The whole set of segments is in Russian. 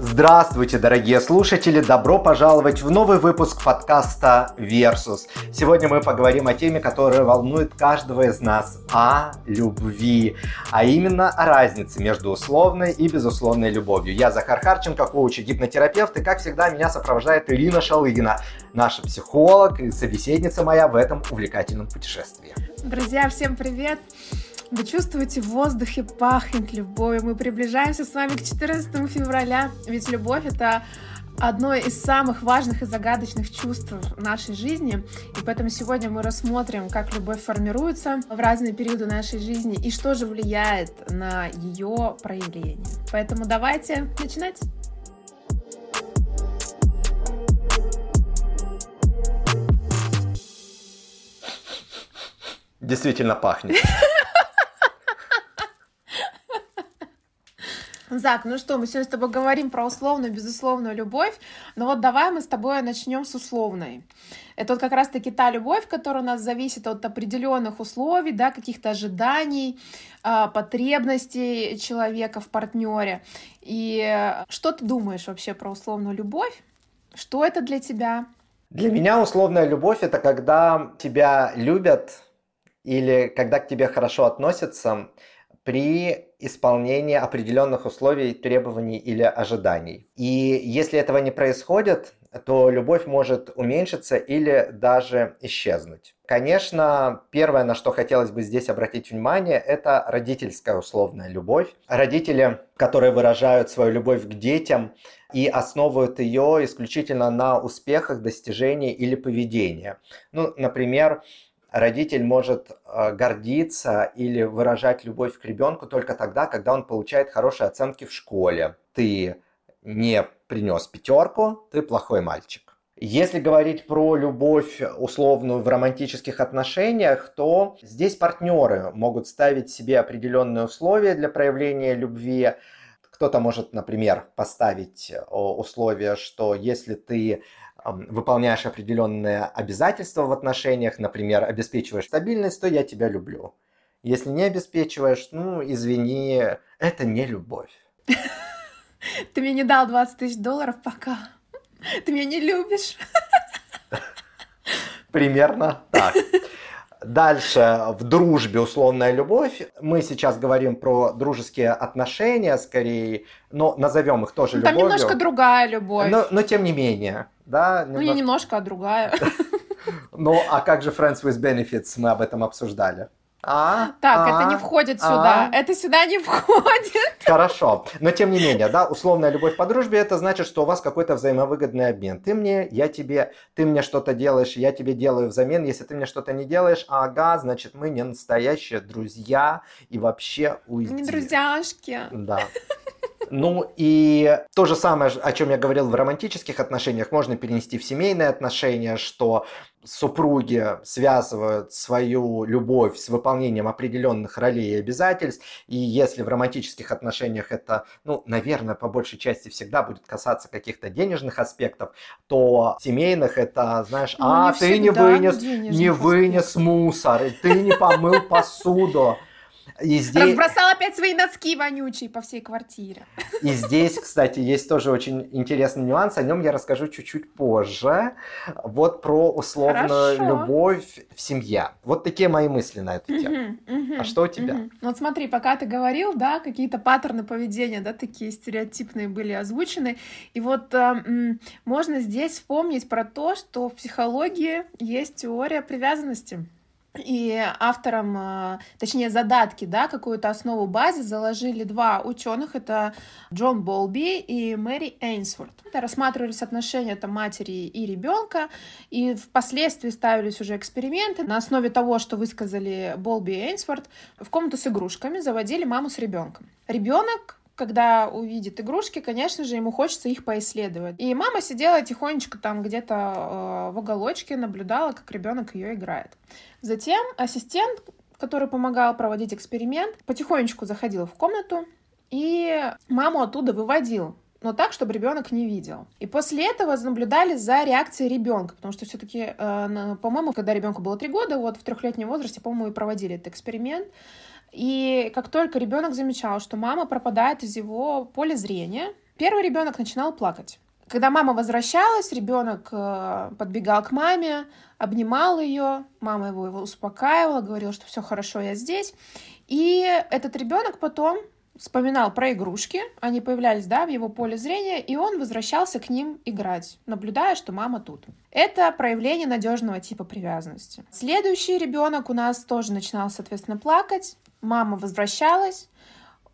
Здравствуйте, дорогие слушатели! Добро пожаловать в новый выпуск подкаста Versus. Сегодня мы поговорим о теме, которая волнует каждого из нас, о любви, а именно о разнице между условной и безусловной любовью. Я Захар Харченко, коуч и гипнотерапевт, и как всегда меня сопровождает Ирина Шалыгина, наша психолог и собеседница моя в этом увлекательном путешествии. Друзья, всем привет! Вы чувствуете, в воздухе пахнет любовью. Мы приближаемся с вами к 14 февраля, ведь любовь — это одно из самых важных и загадочных чувств в нашей жизни. И поэтому сегодня мы рассмотрим, как любовь формируется в разные периоды нашей жизни и что же влияет на ее проявление. Поэтому давайте начинать. Действительно пахнет. Зак, ну что, мы сегодня с тобой говорим про условную, безусловную любовь, но вот давай мы с тобой начнем с условной. Это вот как раз-таки та любовь, которая у нас зависит от определенных условий, да, каких-то ожиданий, а, потребностей человека в партнере. И что ты думаешь вообще про условную любовь? Что это для тебя? Для меня условная любовь это когда тебя любят или когда к тебе хорошо относятся, при исполнении определенных условий, требований или ожиданий. И если этого не происходит, то любовь может уменьшиться или даже исчезнуть. Конечно, первое, на что хотелось бы здесь обратить внимание, это родительская условная любовь. Родители, которые выражают свою любовь к детям и основывают ее исключительно на успехах, достижении или поведении. Ну, например, родитель может э, гордиться или выражать любовь к ребенку только тогда, когда он получает хорошие оценки в школе. Ты не принес пятерку, ты плохой мальчик. Если говорить про любовь условную в романтических отношениях, то здесь партнеры могут ставить себе определенные условия для проявления любви. Кто-то может, например, поставить э, условие, что если ты выполняешь определенные обязательства в отношениях, например, обеспечиваешь стабильность, то я тебя люблю. Если не обеспечиваешь, ну, извини, это не любовь. Ты мне не дал 20 тысяч долларов пока. Ты меня не любишь. Примерно так. Дальше, в дружбе условная любовь. Мы сейчас говорим про дружеские отношения скорее, но назовем их тоже Там любовью. Там немножко другая любовь. Но, но тем не менее, да? Немножко... Ну, не немножко, а другая. Ну, а как же Friends with Benefits? Мы об этом обсуждали. А, так, а, это не входит сюда. А, это сюда не входит. Хорошо. Но тем не менее, да, условная любовь по дружбе это значит, что у вас какой-то взаимовыгодный обмен. Ты мне, я тебе, ты мне что-то делаешь, я тебе делаю взамен. Если ты мне что-то не делаешь, ага, значит, мы не настоящие друзья и вообще уйди. Не друзьяшки. Да. Ну и то же самое, о чем я говорил в романтических отношениях, можно перенести в семейные отношения, что супруги связывают свою любовь с выполнением определенных ролей и обязательств. И если в романтических отношениях это, ну, наверное, по большей части всегда будет касаться каких-то денежных аспектов, то семейных это, знаешь, ну, а, не ты не вынес, не вынес мусор, ты не помыл посуду. И здесь... Разбросал опять свои носки вонючие по всей квартире. И здесь, кстати, есть тоже очень интересный нюанс, о нем я расскажу чуть-чуть позже. Вот про условную Хорошо. любовь в семье. Вот такие мои мысли на эту тему. Угу, угу, а что у тебя? Угу. Ну вот смотри, пока ты говорил, да, какие-то паттерны поведения, да, такие стереотипные были озвучены. И вот э, можно здесь вспомнить про то, что в психологии есть теория привязанности. И автором, э, точнее задатки, да, какую-то основу базы заложили два ученых, это Джон Болби и Мэри Эйнсворт. Рассматривались отношения это матери и ребенка, и впоследствии ставились уже эксперименты. На основе того, что высказали Болби и Эйнсворт, в комнату с игрушками заводили маму с ребенком. Ребенок когда увидит игрушки, конечно же, ему хочется их поисследовать. И мама сидела тихонечко там где-то э, в уголочке, наблюдала, как ребенок ее играет. Затем ассистент, который помогал проводить эксперимент, потихонечку заходил в комнату и маму оттуда выводил но так, чтобы ребенок не видел. И после этого наблюдали за реакцией ребенка, потому что все-таки, э, по-моему, когда ребенку было три года, вот в трехлетнем возрасте, по-моему, и проводили этот эксперимент. И как только ребенок замечал, что мама пропадает из его поля зрения, Первый ребенок начинал плакать. Когда мама возвращалась, ребенок э, подбегал к маме, обнимал ее, мама его, его успокаивала, говорила, что все хорошо, я здесь. И этот ребенок потом вспоминал про игрушки, они появлялись, да, в его поле зрения, и он возвращался к ним играть, наблюдая, что мама тут. Это проявление надежного типа привязанности. Следующий ребенок у нас тоже начинал, соответственно, плакать, мама возвращалась,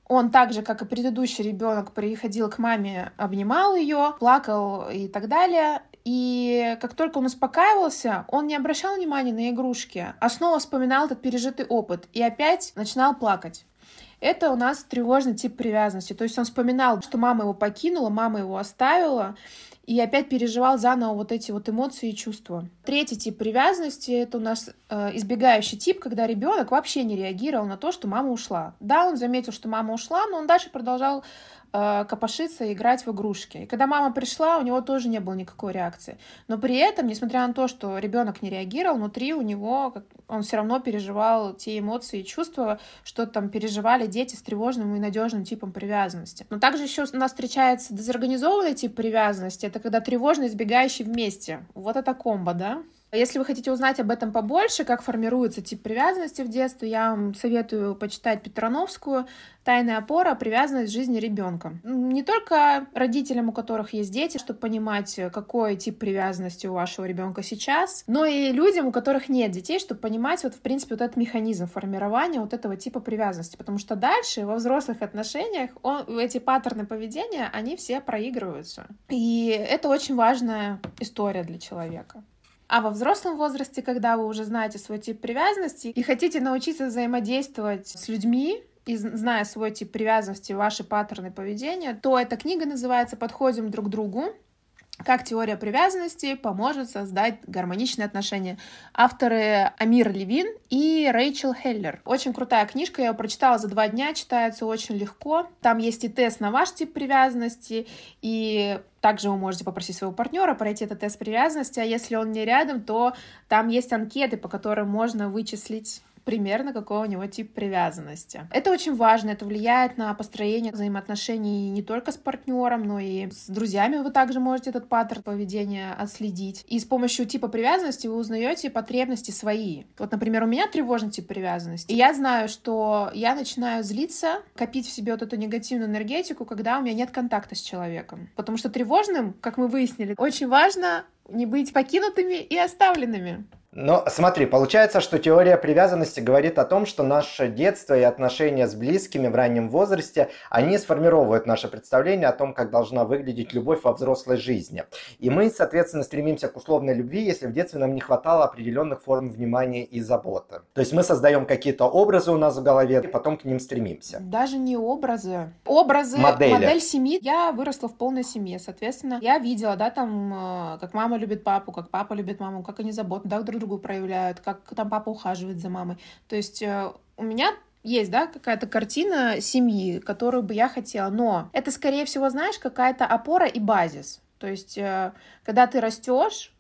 он так же, как и предыдущий ребенок, приходил к маме, обнимал ее, плакал и так далее. И как только он успокаивался, он не обращал внимания на игрушки, а снова вспоминал этот пережитый опыт и опять начинал плакать. Это у нас тревожный тип привязанности. То есть он вспоминал, что мама его покинула, мама его оставила, и опять переживал заново вот эти вот эмоции и чувства. Третий тип привязанности — это у нас э, избегающий тип, когда ребенок вообще не реагировал на то, что мама ушла. Да, он заметил, что мама ушла, но он дальше продолжал копошиться и играть в игрушки. И когда мама пришла, у него тоже не было никакой реакции. Но при этом, несмотря на то, что ребенок не реагировал, внутри у него он все равно переживал те эмоции и чувства, что там переживали дети с тревожным и надежным типом привязанности. Но также еще у нас встречается дезорганизованный тип привязанности. Это когда тревожный избегающий вместе. Вот это комбо, да? Если вы хотите узнать об этом побольше, как формируется тип привязанности в детстве, я вам советую почитать Петрановскую «Тайная опора. Привязанность в жизни ребенка». Не только родителям, у которых есть дети, чтобы понимать, какой тип привязанности у вашего ребенка сейчас, но и людям, у которых нет детей, чтобы понимать, вот, в принципе, вот этот механизм формирования вот этого типа привязанности. Потому что дальше во взрослых отношениях он, эти паттерны поведения, они все проигрываются. И это очень важная история для человека. А во взрослом возрасте, когда вы уже знаете свой тип привязанности и хотите научиться взаимодействовать с людьми, и зная свой тип привязанности, ваши паттерны поведения, то эта книга называется «Подходим друг к другу как теория привязанности поможет создать гармоничные отношения. Авторы Амир Левин и Рэйчел Хеллер. Очень крутая книжка, я ее прочитала за два дня, читается очень легко. Там есть и тест на ваш тип привязанности, и также вы можете попросить своего партнера пройти этот тест привязанности, а если он не рядом, то там есть анкеты, по которым можно вычислить примерно какой у него тип привязанности. Это очень важно, это влияет на построение взаимоотношений не только с партнером, но и с друзьями вы также можете этот паттерн поведения отследить. И с помощью типа привязанности вы узнаете потребности свои. Вот, например, у меня тревожный тип привязанности. И я знаю, что я начинаю злиться, копить в себе вот эту негативную энергетику, когда у меня нет контакта с человеком. Потому что тревожным, как мы выяснили, очень важно не быть покинутыми и оставленными. Но смотри, получается, что теория привязанности говорит о том, что наше детство и отношения с близкими в раннем возрасте, они сформировывают наше представление о том, как должна выглядеть любовь во взрослой жизни. И мы, соответственно, стремимся к условной любви, если в детстве нам не хватало определенных форм внимания и заботы. То есть мы создаем какие-то образы у нас в голове, и потом к ним стремимся. Даже не образы. Образы, Модели. модель семьи. Я выросла в полной семье, соответственно, я видела, да, там, э, как мама любит папу, как папа любит маму, как они заботны друг друг другу проявляют, как там папа ухаживает за мамой. То есть э, у меня есть, да, какая-то картина семьи, которую бы я хотела, но это, скорее всего, знаешь, какая-то опора и базис. То есть, э, когда ты растешь,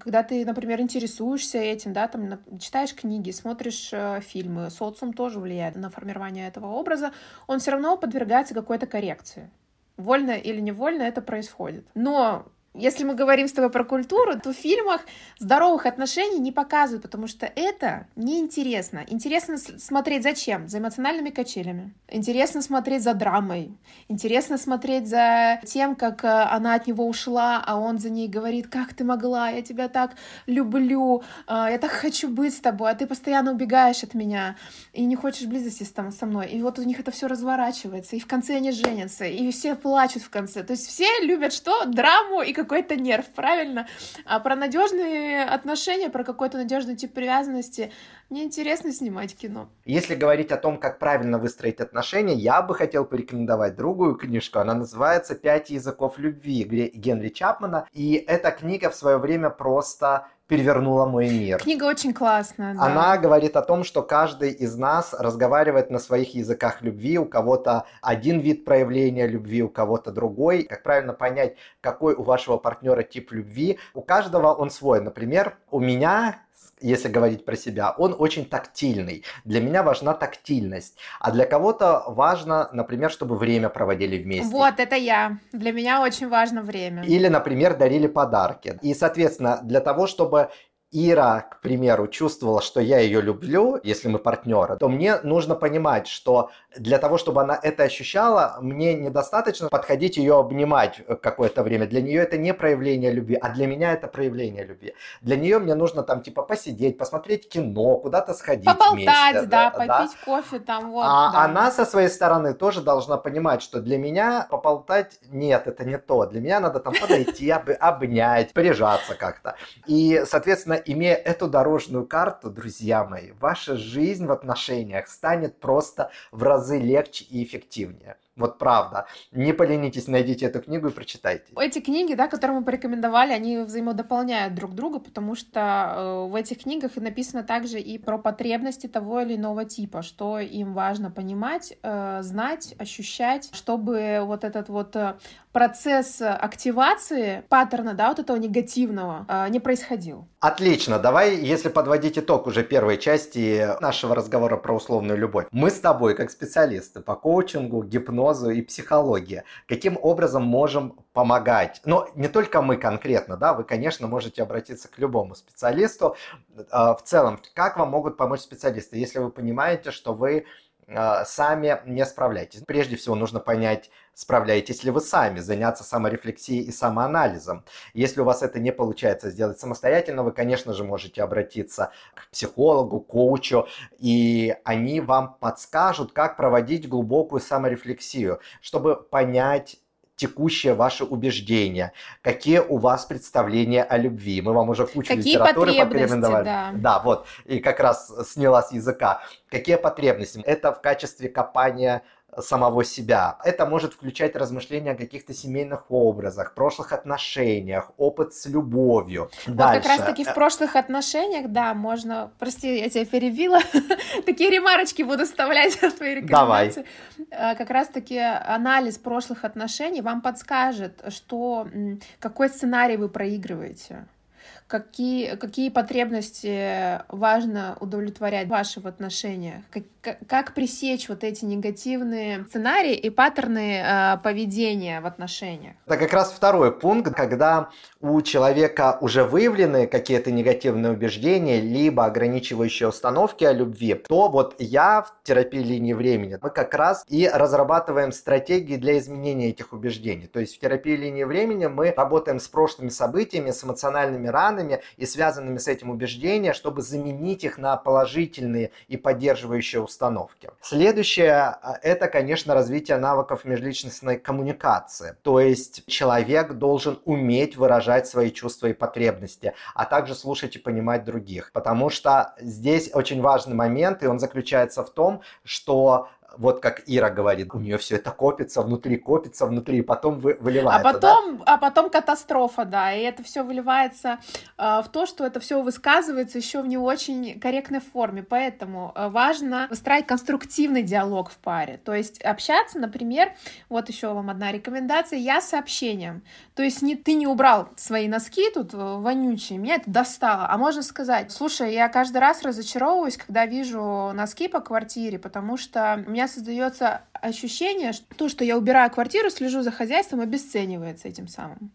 когда ты, например, интересуешься этим, да, там читаешь книги, смотришь э, фильмы, социум тоже влияет на формирование этого образа, он все равно подвергается какой-то коррекции. Вольно или невольно это происходит. Но если мы говорим с тобой про культуру, то в фильмах здоровых отношений не показывают, потому что это неинтересно. Интересно смотреть зачем? За эмоциональными качелями. Интересно смотреть за драмой. Интересно смотреть за тем, как э, она от него ушла, а он за ней говорит, как ты могла, я тебя так люблю, э, я так хочу быть с тобой, а ты постоянно убегаешь от меня и не хочешь близости со мной. И вот у них это все разворачивается, и в конце они женятся, и все плачут в конце. То есть все любят что? Драму и какой-то нерв, правильно? А про надежные отношения, про какой-то надежный тип привязанности мне интересно снимать кино. Если говорить о том, как правильно выстроить отношения, я бы хотел порекомендовать другую книжку. Она называется «Пять языков любви» Генри Чапмана. И эта книга в свое время просто перевернула мой мир. Книга очень классная. Да. Она говорит о том, что каждый из нас разговаривает на своих языках любви. У кого-то один вид проявления любви, у кого-то другой. Как правильно понять, какой у вашего партнера тип любви. У каждого он свой. Например, у меня если говорить про себя, он очень тактильный. Для меня важна тактильность. А для кого-то важно, например, чтобы время проводили вместе. Вот, это я. Для меня очень важно время. Или, например, дарили подарки. И, соответственно, для того, чтобы Ира, к примеру, чувствовала, что я ее люблю, если мы партнеры, то мне нужно понимать, что для того, чтобы она это ощущала, мне недостаточно подходить ее обнимать какое-то время. Для нее это не проявление любви, а для меня это проявление любви. Для нее мне нужно там типа посидеть, посмотреть кино, куда-то сходить Поболтать, вместе. да, попить да. кофе там вот. А да. она со своей стороны тоже должна понимать, что для меня поболтать нет, это не то. Для меня надо там подойти, обнять, прижаться как-то. И, соответственно, имея эту дорожную карту, друзья мои, ваша жизнь в отношениях станет просто в разы легче и эффективнее. Вот правда. Не поленитесь, найдите эту книгу и прочитайте. Эти книги, да, которые мы порекомендовали, они взаимодополняют друг друга, потому что э, в этих книгах написано также и про потребности того или иного типа, что им важно понимать, э, знать, ощущать, чтобы вот этот вот э, процесс активации паттерна, да, вот этого негативного не происходил. Отлично. Давай, если подводить итог уже первой части нашего разговора про условную любовь. Мы с тобой, как специалисты по коучингу, гипнозу, гипнозу и психология. Каким образом можем помогать? Но не только мы конкретно, да, вы, конечно, можете обратиться к любому специалисту. А, в целом, как вам могут помочь специалисты, если вы понимаете, что вы сами не справляетесь. Прежде всего нужно понять, справляетесь ли вы сами, заняться саморефлексией и самоанализом. Если у вас это не получается сделать самостоятельно, вы, конечно же, можете обратиться к психологу, коучу, и они вам подскажут, как проводить глубокую саморефлексию, чтобы понять текущее ваше убеждение, какие у вас представления о любви. Мы вам уже кучу какие литературы порекомендовали. Да. да, вот, и как раз сняла с языка. Какие потребности? Это в качестве копания самого себя. Это может включать размышления о каких-то семейных образах, прошлых отношениях, опыт с любовью. Вот Дальше. как раз таки в прошлых отношениях, да, можно, прости, я тебя перебила, такие ремарочки буду вставлять в твои рекомендации. Давай. Э, как раз таки анализ прошлых отношений вам подскажет, что, какой сценарий вы проигрываете какие, какие потребности важно удовлетворять в ваших отношениях, как, как пресечь вот эти негативные сценарии и паттерны э, поведения в отношениях. Это как раз второй пункт, когда у человека уже выявлены какие-то негативные убеждения, либо ограничивающие установки о любви, то вот я в терапии линии времени, мы как раз и разрабатываем стратегии для изменения этих убеждений. То есть в терапии линии времени мы работаем с прошлыми событиями, с эмоциональными ранами, и связанными с этим убеждения, чтобы заменить их на положительные и поддерживающие установки. Следующее а, – это, конечно, развитие навыков межличностной коммуникации. То есть человек должен уметь выражать свои чувства и потребности, а также слушать и понимать других. Потому что здесь очень важный момент, и он заключается в том, что вот как Ира говорит, у нее все это копится внутри, копится внутри, и потом вы, выливается. А потом, да? а потом катастрофа, да, и это все выливается э, в то, что это все высказывается еще в не очень корректной форме, поэтому э, важно выстраивать конструктивный диалог в паре, то есть общаться, например, вот еще вам одна рекомендация, я сообщением, то есть не, ты не убрал свои носки тут э, вонючие, меня это достало, а можно сказать, слушай, я каждый раз разочаровываюсь, когда вижу носки по квартире, потому что у меня создается ощущение, что то, что я убираю квартиру, слежу за хозяйством, обесценивается этим самым.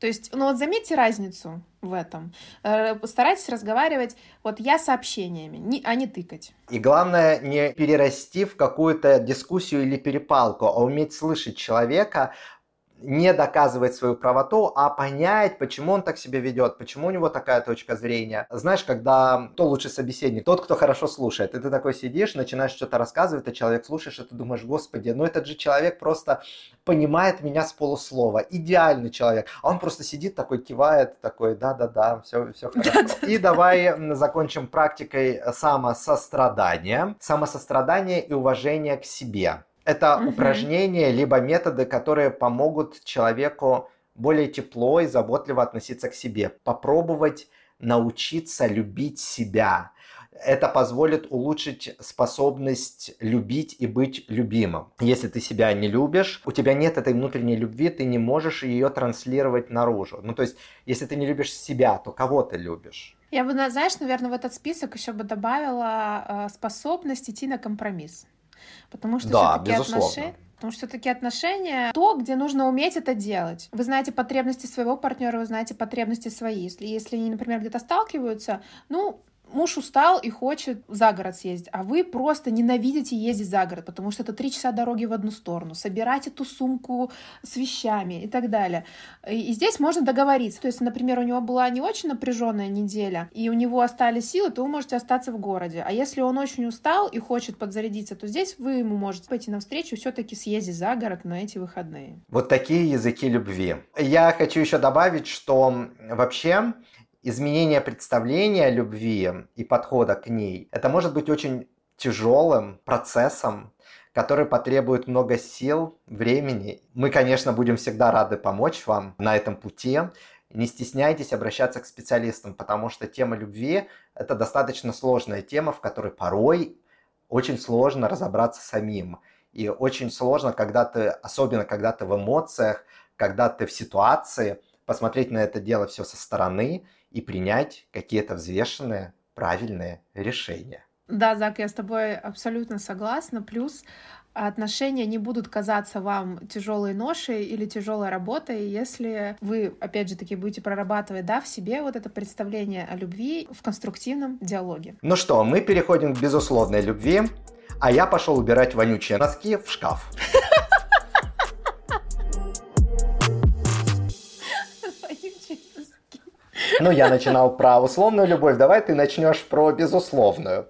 То есть, ну вот заметьте разницу в этом. Э, постарайтесь разговаривать вот я сообщениями, а не тыкать. И главное не перерасти в какую-то дискуссию или перепалку, а уметь слышать человека, не доказывать свою правоту, а понять, почему он так себя ведет, почему у него такая точка зрения. Знаешь, когда кто лучший собеседник? Тот, кто хорошо слушает. И ты такой сидишь, начинаешь что-то рассказывать, а человек слушаешь, и ты думаешь, господи, ну этот же человек просто понимает меня с полуслова. Идеальный человек. А он просто сидит такой, кивает, такой, да-да-да, все, все хорошо. И давай закончим практикой самосострадания. Самосострадание и уважение к себе. Это угу. упражнения, либо методы, которые помогут человеку более тепло и заботливо относиться к себе. Попробовать научиться любить себя. это позволит улучшить способность любить и быть любимым. Если ты себя не любишь, у тебя нет этой внутренней любви, ты не можешь ее транслировать наружу. Ну, то есть, если ты не любишь себя, то кого ты любишь? Я бы, знаешь, наверное, в этот список еще бы добавила э, способность идти на компромисс. Потому что да, все-таки отношения Потому что все-таки отношения то, где нужно уметь это делать. Вы знаете потребности своего партнера, вы знаете потребности свои. Если, если они, например, где-то сталкиваются, ну, муж устал и хочет за город съездить, а вы просто ненавидите ездить за город, потому что это три часа дороги в одну сторону, собирать эту сумку с вещами и так далее. И здесь можно договориться. То есть, например, у него была не очень напряженная неделя, и у него остались силы, то вы можете остаться в городе. А если он очень устал и хочет подзарядиться, то здесь вы ему можете пойти навстречу все-таки съездить за город на эти выходные. Вот такие языки любви. Я хочу еще добавить, что вообще изменение представления любви и подхода к ней, это может быть очень тяжелым процессом, который потребует много сил, времени. Мы, конечно, будем всегда рады помочь вам на этом пути. Не стесняйтесь обращаться к специалистам, потому что тема любви – это достаточно сложная тема, в которой порой очень сложно разобраться самим. И очень сложно, когда ты, особенно когда ты в эмоциях, когда ты в ситуации, посмотреть на это дело все со стороны и принять какие-то взвешенные, правильные решения. Да, Зак, я с тобой абсолютно согласна. Плюс отношения не будут казаться вам тяжелой ношей или тяжелой работой, если вы, опять же таки, будете прорабатывать да, в себе вот это представление о любви в конструктивном диалоге. Ну что, мы переходим к безусловной любви, а я пошел убирать вонючие носки в шкаф. Ну, я начинал про условную любовь. Давай ты начнешь про безусловную.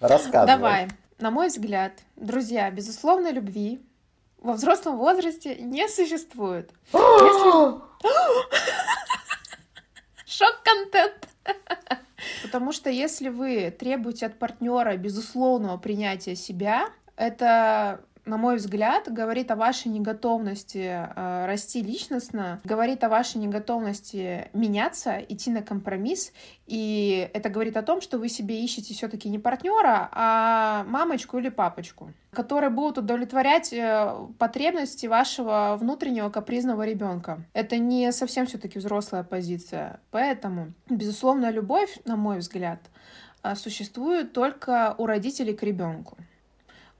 Рассказывай. Давай. На мой взгляд, друзья, безусловной любви во взрослом возрасте не существует. Шок-контент. Потому что если вы требуете от партнера безусловного принятия себя, это на мой взгляд, говорит о вашей неготовности э, расти личностно, говорит о вашей неготовности меняться, идти на компромисс. И это говорит о том, что вы себе ищете все-таки не партнера, а мамочку или папочку, которые будут удовлетворять э, потребности вашего внутреннего капризного ребенка. Это не совсем все-таки взрослая позиция. Поэтому, безусловно, любовь, на мой взгляд, э, существует только у родителей к ребенку.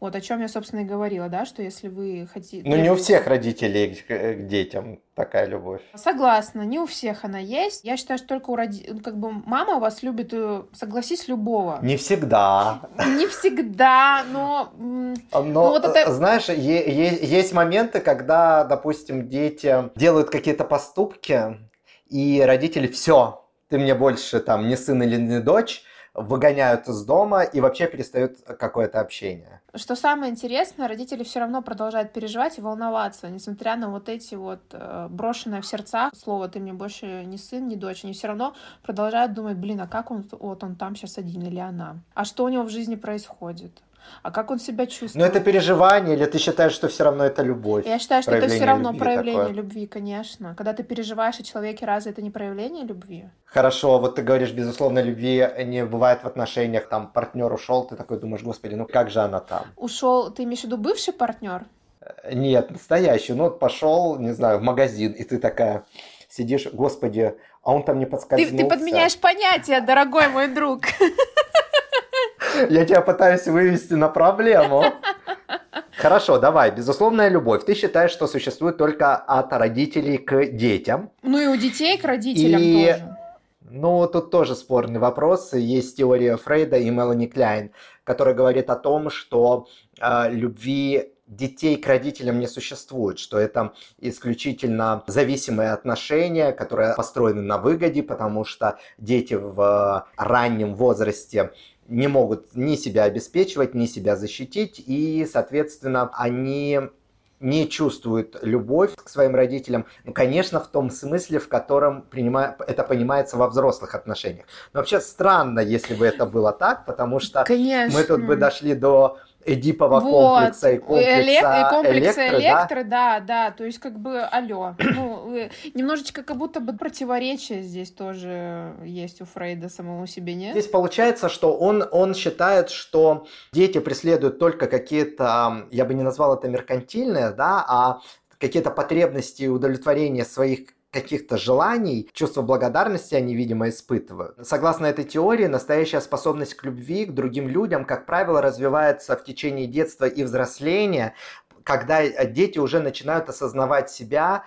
Вот о чем я, собственно, и говорила, да, что если вы хотите... Ну, не у всех родителей к, детям такая любовь. Согласна, не у всех она есть. Я считаю, что только у родителей... Ну, как бы мама вас любит, э, согласись, любого. Не всегда. Не всегда, но... Но, ну, вот это... знаешь, есть моменты, когда, допустим, дети делают какие-то поступки, и родители все, ты мне больше там не сын или не дочь, выгоняют из дома и вообще перестают какое-то общение. Что самое интересное, родители все равно продолжают переживать и волноваться, несмотря на вот эти вот э, брошенное в сердцах слово «ты мне больше не сын, не дочь», они все равно продолжают думать, блин, а как он, вот он там сейчас один или она? А что у него в жизни происходит? А как он себя чувствует? Ну, это переживание, или ты считаешь, что все равно это любовь? Я считаю, что это все равно проявление такое. любви, конечно. Когда ты переживаешь о человеке, разве это не проявление любви? Хорошо, вот ты говоришь, безусловно, любви не бывает в отношениях, там партнер ушел, ты такой думаешь, господи, ну как же она там? Ушел, ты имеешь в виду бывший партнер? Нет, настоящий. Ну, вот пошел, не знаю, в магазин, и ты такая сидишь, господи, а он там не подскользнулся. Ты, ты подменяешь понятие, дорогой мой друг. Я тебя пытаюсь вывести на проблему. Хорошо, давай. Безусловная любовь. Ты считаешь, что существует только от родителей к детям. Ну и у детей к родителям и... тоже. Ну, тут тоже спорный вопрос. Есть теория Фрейда и Мелани Кляйн, которая говорит о том, что э, любви детей к родителям не существует, что это исключительно зависимые отношения, которые построены на выгоде, потому что дети в раннем возрасте не могут ни себя обеспечивать, ни себя защитить, и, соответственно, они не чувствуют любовь к своим родителям, ну, конечно, в том смысле, в котором принимая, это понимается во взрослых отношениях. Но вообще странно, если бы это было так, потому что конечно. мы тут бы дошли до Эдипова вот. комплекса и комплекса, Элек... и комплекса электро, электро да? да, да, то есть как бы алло, ну, немножечко как будто бы противоречие здесь тоже есть у Фрейда самому себе, нет? Здесь получается, что он, он считает, что дети преследуют только какие-то, я бы не назвал это меркантильные, да, а какие-то потребности и удовлетворения своих каких-то желаний, чувство благодарности они, видимо, испытывают. Согласно этой теории, настоящая способность к любви, к другим людям, как правило, развивается в течение детства и взросления, когда дети уже начинают осознавать себя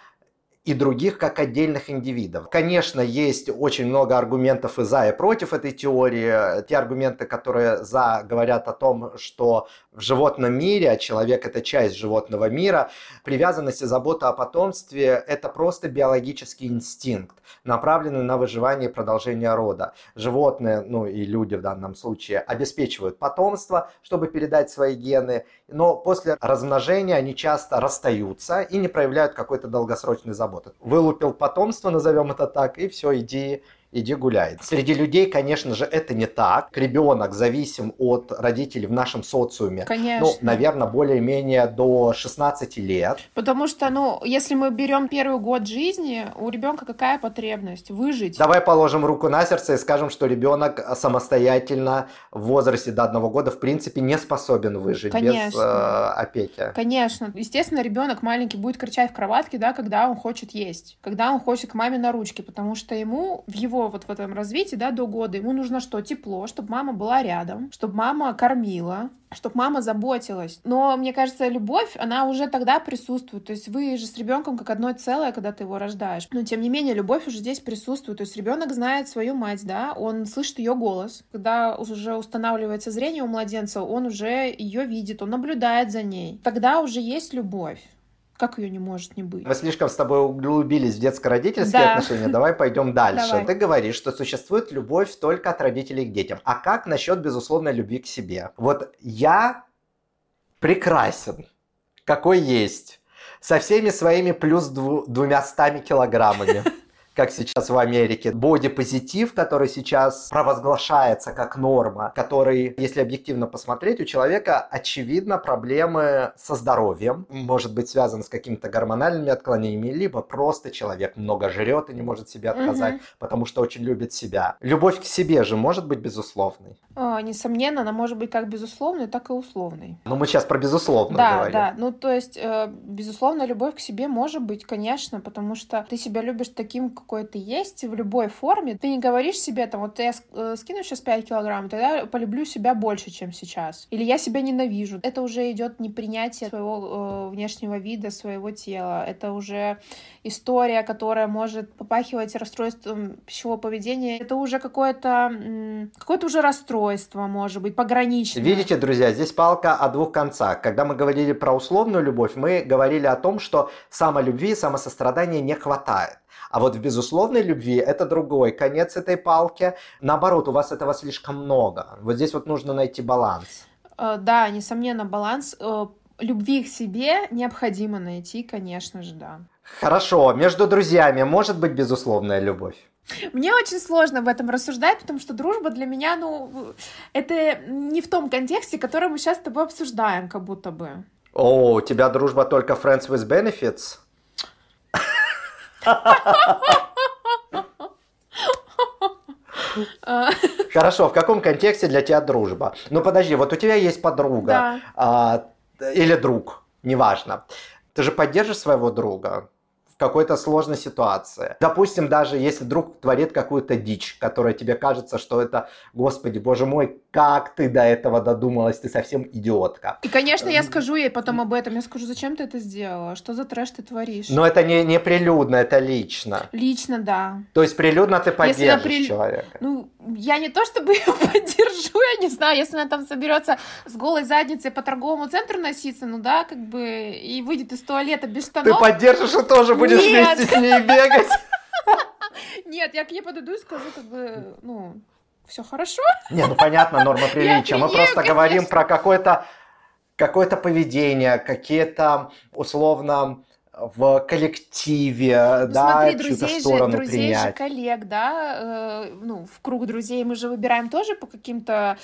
и других как отдельных индивидов. Конечно, есть очень много аргументов и за, и против этой теории. Те аргументы, которые за, говорят о том, что в животном мире, а человек это часть животного мира, привязанность и забота о потомстве – это просто биологический инстинкт, направленный на выживание и продолжение рода. Животные, ну и люди в данном случае, обеспечивают потомство, чтобы передать свои гены, но после размножения они часто расстаются и не проявляют какой-то долгосрочной заботы. Вылупил потомство, назовем это так, и все, иди иди гуляй. Среди людей, конечно же, это не так. Ребенок зависим от родителей в нашем социуме. Конечно. Ну, наверное, более-менее до 16 лет. Потому что, ну, если мы берем первый год жизни, у ребенка какая потребность? Выжить. Давай положим руку на сердце и скажем, что ребенок самостоятельно в возрасте до одного года, в принципе, не способен выжить Конечно. без э, опеки. Конечно. Естественно, ребенок маленький будет кричать в кроватке, да, когда он хочет есть, когда он хочет к маме на ручке, потому что ему в его вот в этом развитии, да, до года, ему нужно что? Тепло, чтобы мама была рядом, чтобы мама кормила, чтобы мама заботилась. Но мне кажется, любовь, она уже тогда присутствует. То есть вы же с ребенком как одно целое, когда ты его рождаешь. Но тем не менее, любовь уже здесь присутствует. То есть ребенок знает свою мать, да, он слышит ее голос. Когда уже устанавливается зрение у младенца, он уже ее видит, он наблюдает за ней. Тогда уже есть любовь. Как ее не может не быть? Мы слишком с тобой углубились в детско-родительские да. отношения. Давай пойдем дальше. Давай. Ты говоришь, что существует любовь только от родителей к детям. А как насчет безусловной любви к себе? Вот я прекрасен, какой есть, со всеми своими плюс двумястами килограммами как сейчас в Америке. Бодипозитив, который сейчас провозглашается как норма, который, если объективно посмотреть, у человека очевидно проблемы со здоровьем, может быть связан с какими-то гормональными отклонениями, либо просто человек много жрет и не может себе отказать, угу. потому что очень любит себя. Любовь к себе же может быть безусловной? А, несомненно, она может быть как безусловной, так и условной. Но мы сейчас про безусловно да, говорим. Да, ну то есть, э, безусловно, любовь к себе может быть, конечно, потому что ты себя любишь таким, какой ты есть, в любой форме. Ты не говоришь себе, там, вот я э, скину сейчас 5 килограмм, тогда полюблю себя больше, чем сейчас. Или я себя ненавижу. Это уже идет непринятие своего э, внешнего вида, своего тела. Это уже история, которая может попахивать расстройством пищевого поведения. Это уже какое-то какое-то уже расстройство, может быть, пограничное. Видите, друзья, здесь палка о двух концах. Когда мы говорили про условную любовь, мы говорили о том, что самолюбви самосострадания не хватает. А вот в безусловной любви это другой конец этой палки. Наоборот, у вас этого слишком много. Вот здесь вот нужно найти баланс. Э, да, несомненно, баланс э, любви к себе необходимо найти, конечно же, да. Хорошо, между друзьями может быть безусловная любовь? Мне очень сложно в этом рассуждать, потому что дружба для меня, ну, это не в том контексте, который мы сейчас с тобой обсуждаем, как будто бы. О, у тебя дружба только friends with benefits? Хорошо, в каком контексте для тебя дружба? Ну подожди, вот у тебя есть подруга да. а, или друг, неважно. Ты же поддержишь своего друга? Какой-то сложной ситуации. Допустим, даже если друг творит какую-то дичь, которая тебе кажется, что это, господи, боже мой, как ты до этого додумалась, ты совсем идиотка. И, конечно, я скажу ей потом об этом, я скажу, зачем ты это сделала, что за трэш ты творишь. Но это не, не прилюдно, это лично. Лично, да. То есть прилюдно ты поддержишь при... человека. Ну, я не то чтобы ее поддержу, я не знаю, если она там соберется с голой задницей по торговому центру носиться, ну да, как бы, и выйдет из туалета без штанов. Ты поддержишь и тоже будешь Нет. вместе с ней бегать. Нет, я к ней подойду и скажу, как бы, ну, все хорошо. Не, ну понятно, норма приличия. Мы просто говорим про какое-то какое-то поведение, какие-то условно в коллективе, ну, да, смотри, друзей же, сторону друзей принять. же, коллег, да, э, ну, в круг друзей мы же выбираем тоже по каким-то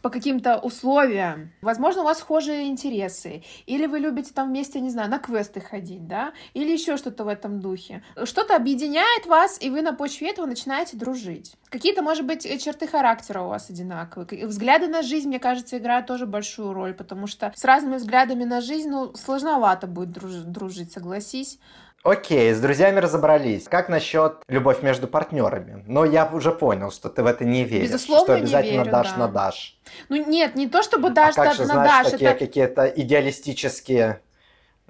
по каким-то условиям. Возможно, у вас схожие интересы, или вы любите там вместе, не знаю, на квесты ходить, да, или еще что-то в этом духе. Что-то объединяет вас, и вы на почве этого начинаете дружить. Какие-то, может быть, черты характера у вас одинаковые. Взгляды на жизнь, мне кажется, играют тоже большую роль, потому что с разными взглядами на жизнь, ну, сложновато будет дружить, дружить согласись. Окей, с друзьями разобрались. Как насчет любовь между партнерами? Но я уже понял, что ты в это не веришь. Безусловно, что обязательно не верю, дашь да. на дашь. Ну нет, не то чтобы дашь а как же, на знаешь, дашь. такие это... какие-то идеалистические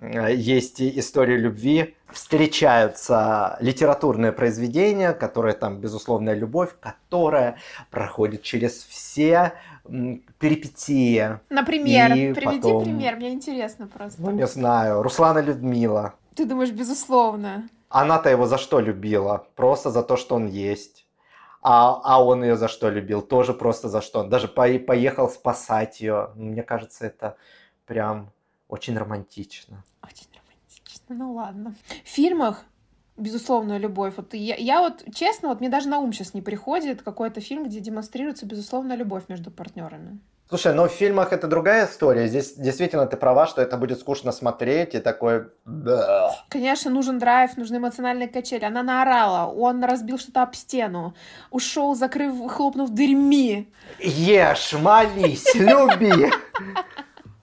э, есть истории любви, встречаются литературные произведения, которые там безусловная любовь, которая проходит через все перипетии. Например, и приведи потом... пример, мне интересно просто. Ну, не знаю, Руслана Людмила. Ты думаешь, безусловно? Она-то его за что любила? Просто за то, что он есть. А, а он ее за что любил? Тоже просто за что. Он даже по, поехал спасать ее. Мне кажется, это прям очень романтично. Очень романтично. Ну ладно. В фильмах безусловную любовь. Вот я, я вот, честно, вот мне даже на ум сейчас не приходит какой-то фильм, где демонстрируется безусловная любовь между партнерами. Слушай, но в фильмах это другая история. Здесь действительно ты права, что это будет скучно смотреть и такой... Конечно, нужен драйв, нужны эмоциональные качели. Она наорала, он разбил что-то об стену, ушел, закрыв, хлопнув дверьми. Ешь, молись, люби.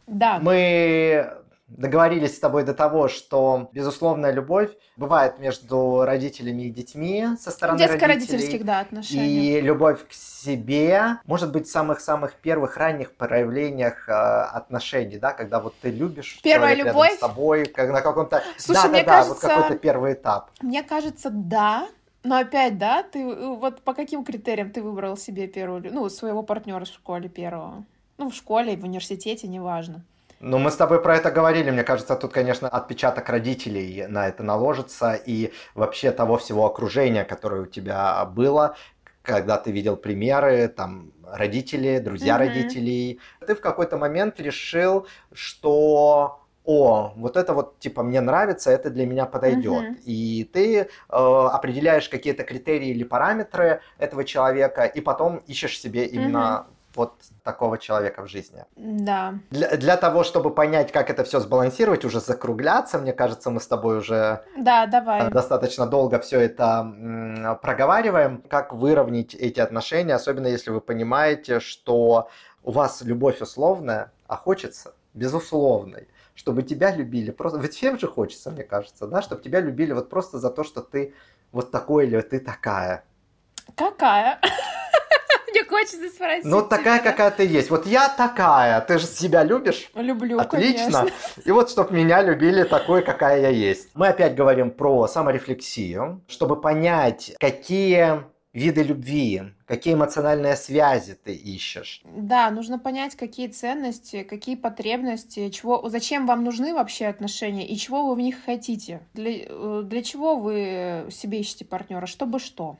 Да. Мы договорились с тобой до того, что безусловная любовь бывает между родителями и детьми со стороны Детско-родительских, да, отношений. И любовь к себе может быть в самых-самых первых ранних проявлениях э, отношений, да, когда вот ты любишь Первая любовь с собой, как на каком-то... Слушай, да, мне да, кажется... да, вот какой-то первый этап. Мне кажется, да, но опять, да, ты вот по каким критериям ты выбрал себе первую, ну, своего партнера в школе первого? Ну, в школе, в университете, неважно. Ну, мы с тобой про это говорили. Мне кажется, тут, конечно, отпечаток родителей на это наложится и вообще того всего окружения, которое у тебя было, когда ты видел примеры, там, родители, друзья mm-hmm. родителей. Ты в какой-то момент решил, что о, вот это вот типа мне нравится, это для меня подойдет. Mm-hmm. И ты э, определяешь какие-то критерии или параметры этого человека, и потом ищешь себе именно mm-hmm вот такого человека в жизни. Да. Для, для того, чтобы понять, как это все сбалансировать, уже закругляться, мне кажется, мы с тобой уже да, давай. достаточно долго все это проговариваем, как выровнять эти отношения, особенно если вы понимаете, что у вас любовь условная, а хочется безусловной чтобы тебя любили просто... Ведь всем же хочется, мне кажется, да, чтобы тебя любили вот просто за то, что ты вот такой или ты такая. Какая? Хочется спросить. Ну, такая, тебя. какая ты есть. Вот я такая. Ты же себя любишь? Люблю, Отлично. Конечно. И вот, чтобы меня любили такой, какая я есть. Мы опять говорим про саморефлексию, чтобы понять, какие виды любви, какие эмоциональные связи ты ищешь. Да, нужно понять, какие ценности, какие потребности, чего, зачем вам нужны вообще отношения и чего вы в них хотите. Для, э, для чего вы себе ищете партнера, чтобы что.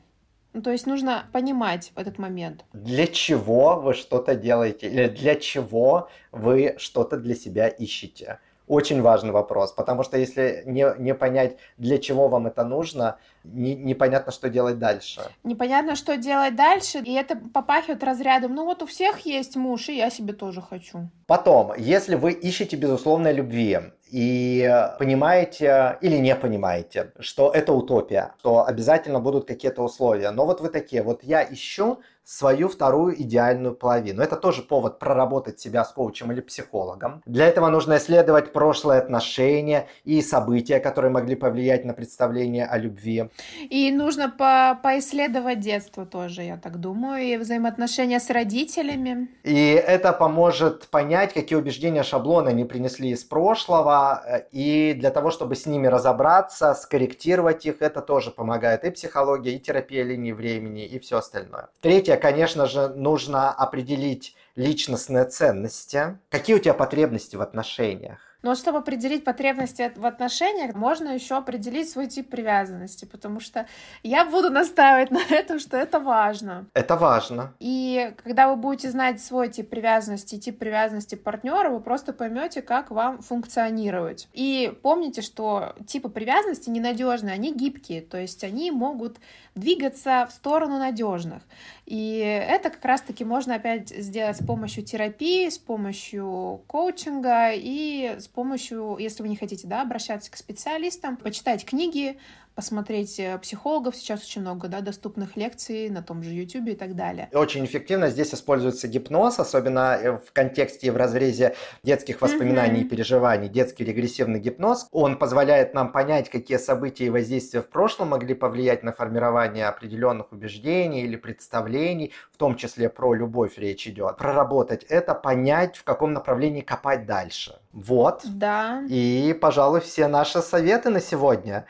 Ну, то есть нужно понимать этот момент. Для чего вы что-то делаете или для чего вы что-то для себя ищете? Очень важный вопрос, потому что если не, не понять, для чего вам это нужно, не, непонятно, что делать дальше. Непонятно, что делать дальше, и это попахивает разрядом. Ну вот у всех есть муж, и я себе тоже хочу. Потом, если вы ищете безусловной любви, и понимаете или не понимаете, что это утопия, то обязательно будут какие-то условия. Но вот вы такие, вот я ищу свою вторую идеальную половину. Это тоже повод проработать себя с коучем или психологом. Для этого нужно исследовать прошлые отношения и события, которые могли повлиять на представление о любви. И нужно по поисследовать детство тоже, я так думаю, и взаимоотношения с родителями. И это поможет понять, какие убеждения, шаблоны они принесли из прошлого, и для того, чтобы с ними разобраться, скорректировать их, это тоже помогает и психология, и терапия линии времени, и все остальное. Третье, конечно же, нужно определить личностные ценности. Какие у тебя потребности в отношениях? Но чтобы определить потребности в отношениях, можно еще определить свой тип привязанности, потому что я буду настаивать на этом, что это важно. Это важно. И когда вы будете знать свой тип привязанности, тип привязанности партнера, вы просто поймете, как вам функционировать. И помните, что типы привязанности ненадежные, они гибкие, то есть они могут двигаться в сторону надежных. И это как раз-таки можно опять сделать с помощью терапии, с помощью коучинга и с помощью, если вы не хотите да, обращаться к специалистам, почитать книги, посмотреть э, психологов. Сейчас очень много да, доступных лекций на том же YouTube и так далее. Очень эффективно здесь используется гипноз, особенно э, в контексте и в разрезе детских воспоминаний mm-hmm. и переживаний. Детский регрессивный гипноз. Он позволяет нам понять, какие события и воздействия в прошлом могли повлиять на формирование определенных убеждений или представлений, в том числе про любовь речь идет. Проработать это, понять, в каком направлении копать дальше. Вот. Да. И, пожалуй, все наши советы на сегодня.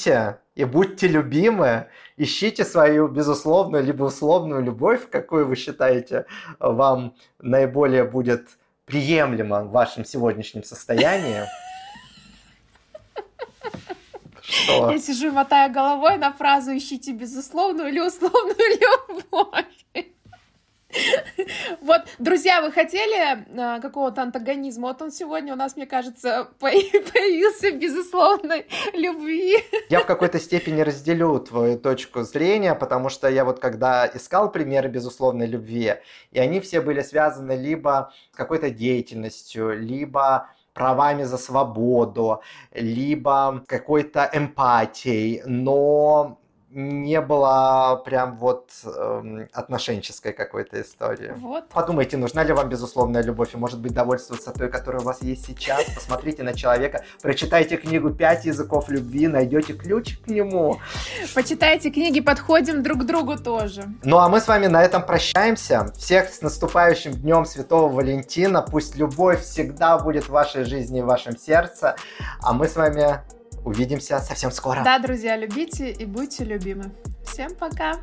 Любите и будьте любимы. Ищите свою безусловную либо условную любовь, какую вы считаете вам наиболее будет приемлемо в вашем сегодняшнем состоянии. Что? Я сижу и мотаю головой на фразу «ищите безусловную или условную любовь». Вот, друзья, вы хотели а, какого-то антагонизма? Вот он сегодня у нас, мне кажется, появился в безусловной любви. Я в какой-то степени разделю твою точку зрения, потому что я вот когда искал примеры безусловной любви, и они все были связаны либо с какой-то деятельностью, либо правами за свободу, либо какой-то эмпатией, но не было прям вот эм, отношенческой какой-то истории. Вот. Подумайте, нужна ли вам безусловная любовь, и может быть довольствоваться той, которая у вас есть сейчас. Посмотрите на человека, прочитайте книгу «Пять языков любви», найдете ключ к нему. Почитайте книги, подходим друг к другу тоже. Ну а мы с вами на этом прощаемся. Всех с наступающим днем Святого Валентина. Пусть любовь всегда будет в вашей жизни и в вашем сердце. А мы с вами Увидимся совсем скоро. Да, друзья, любите и будьте любимы. Всем пока!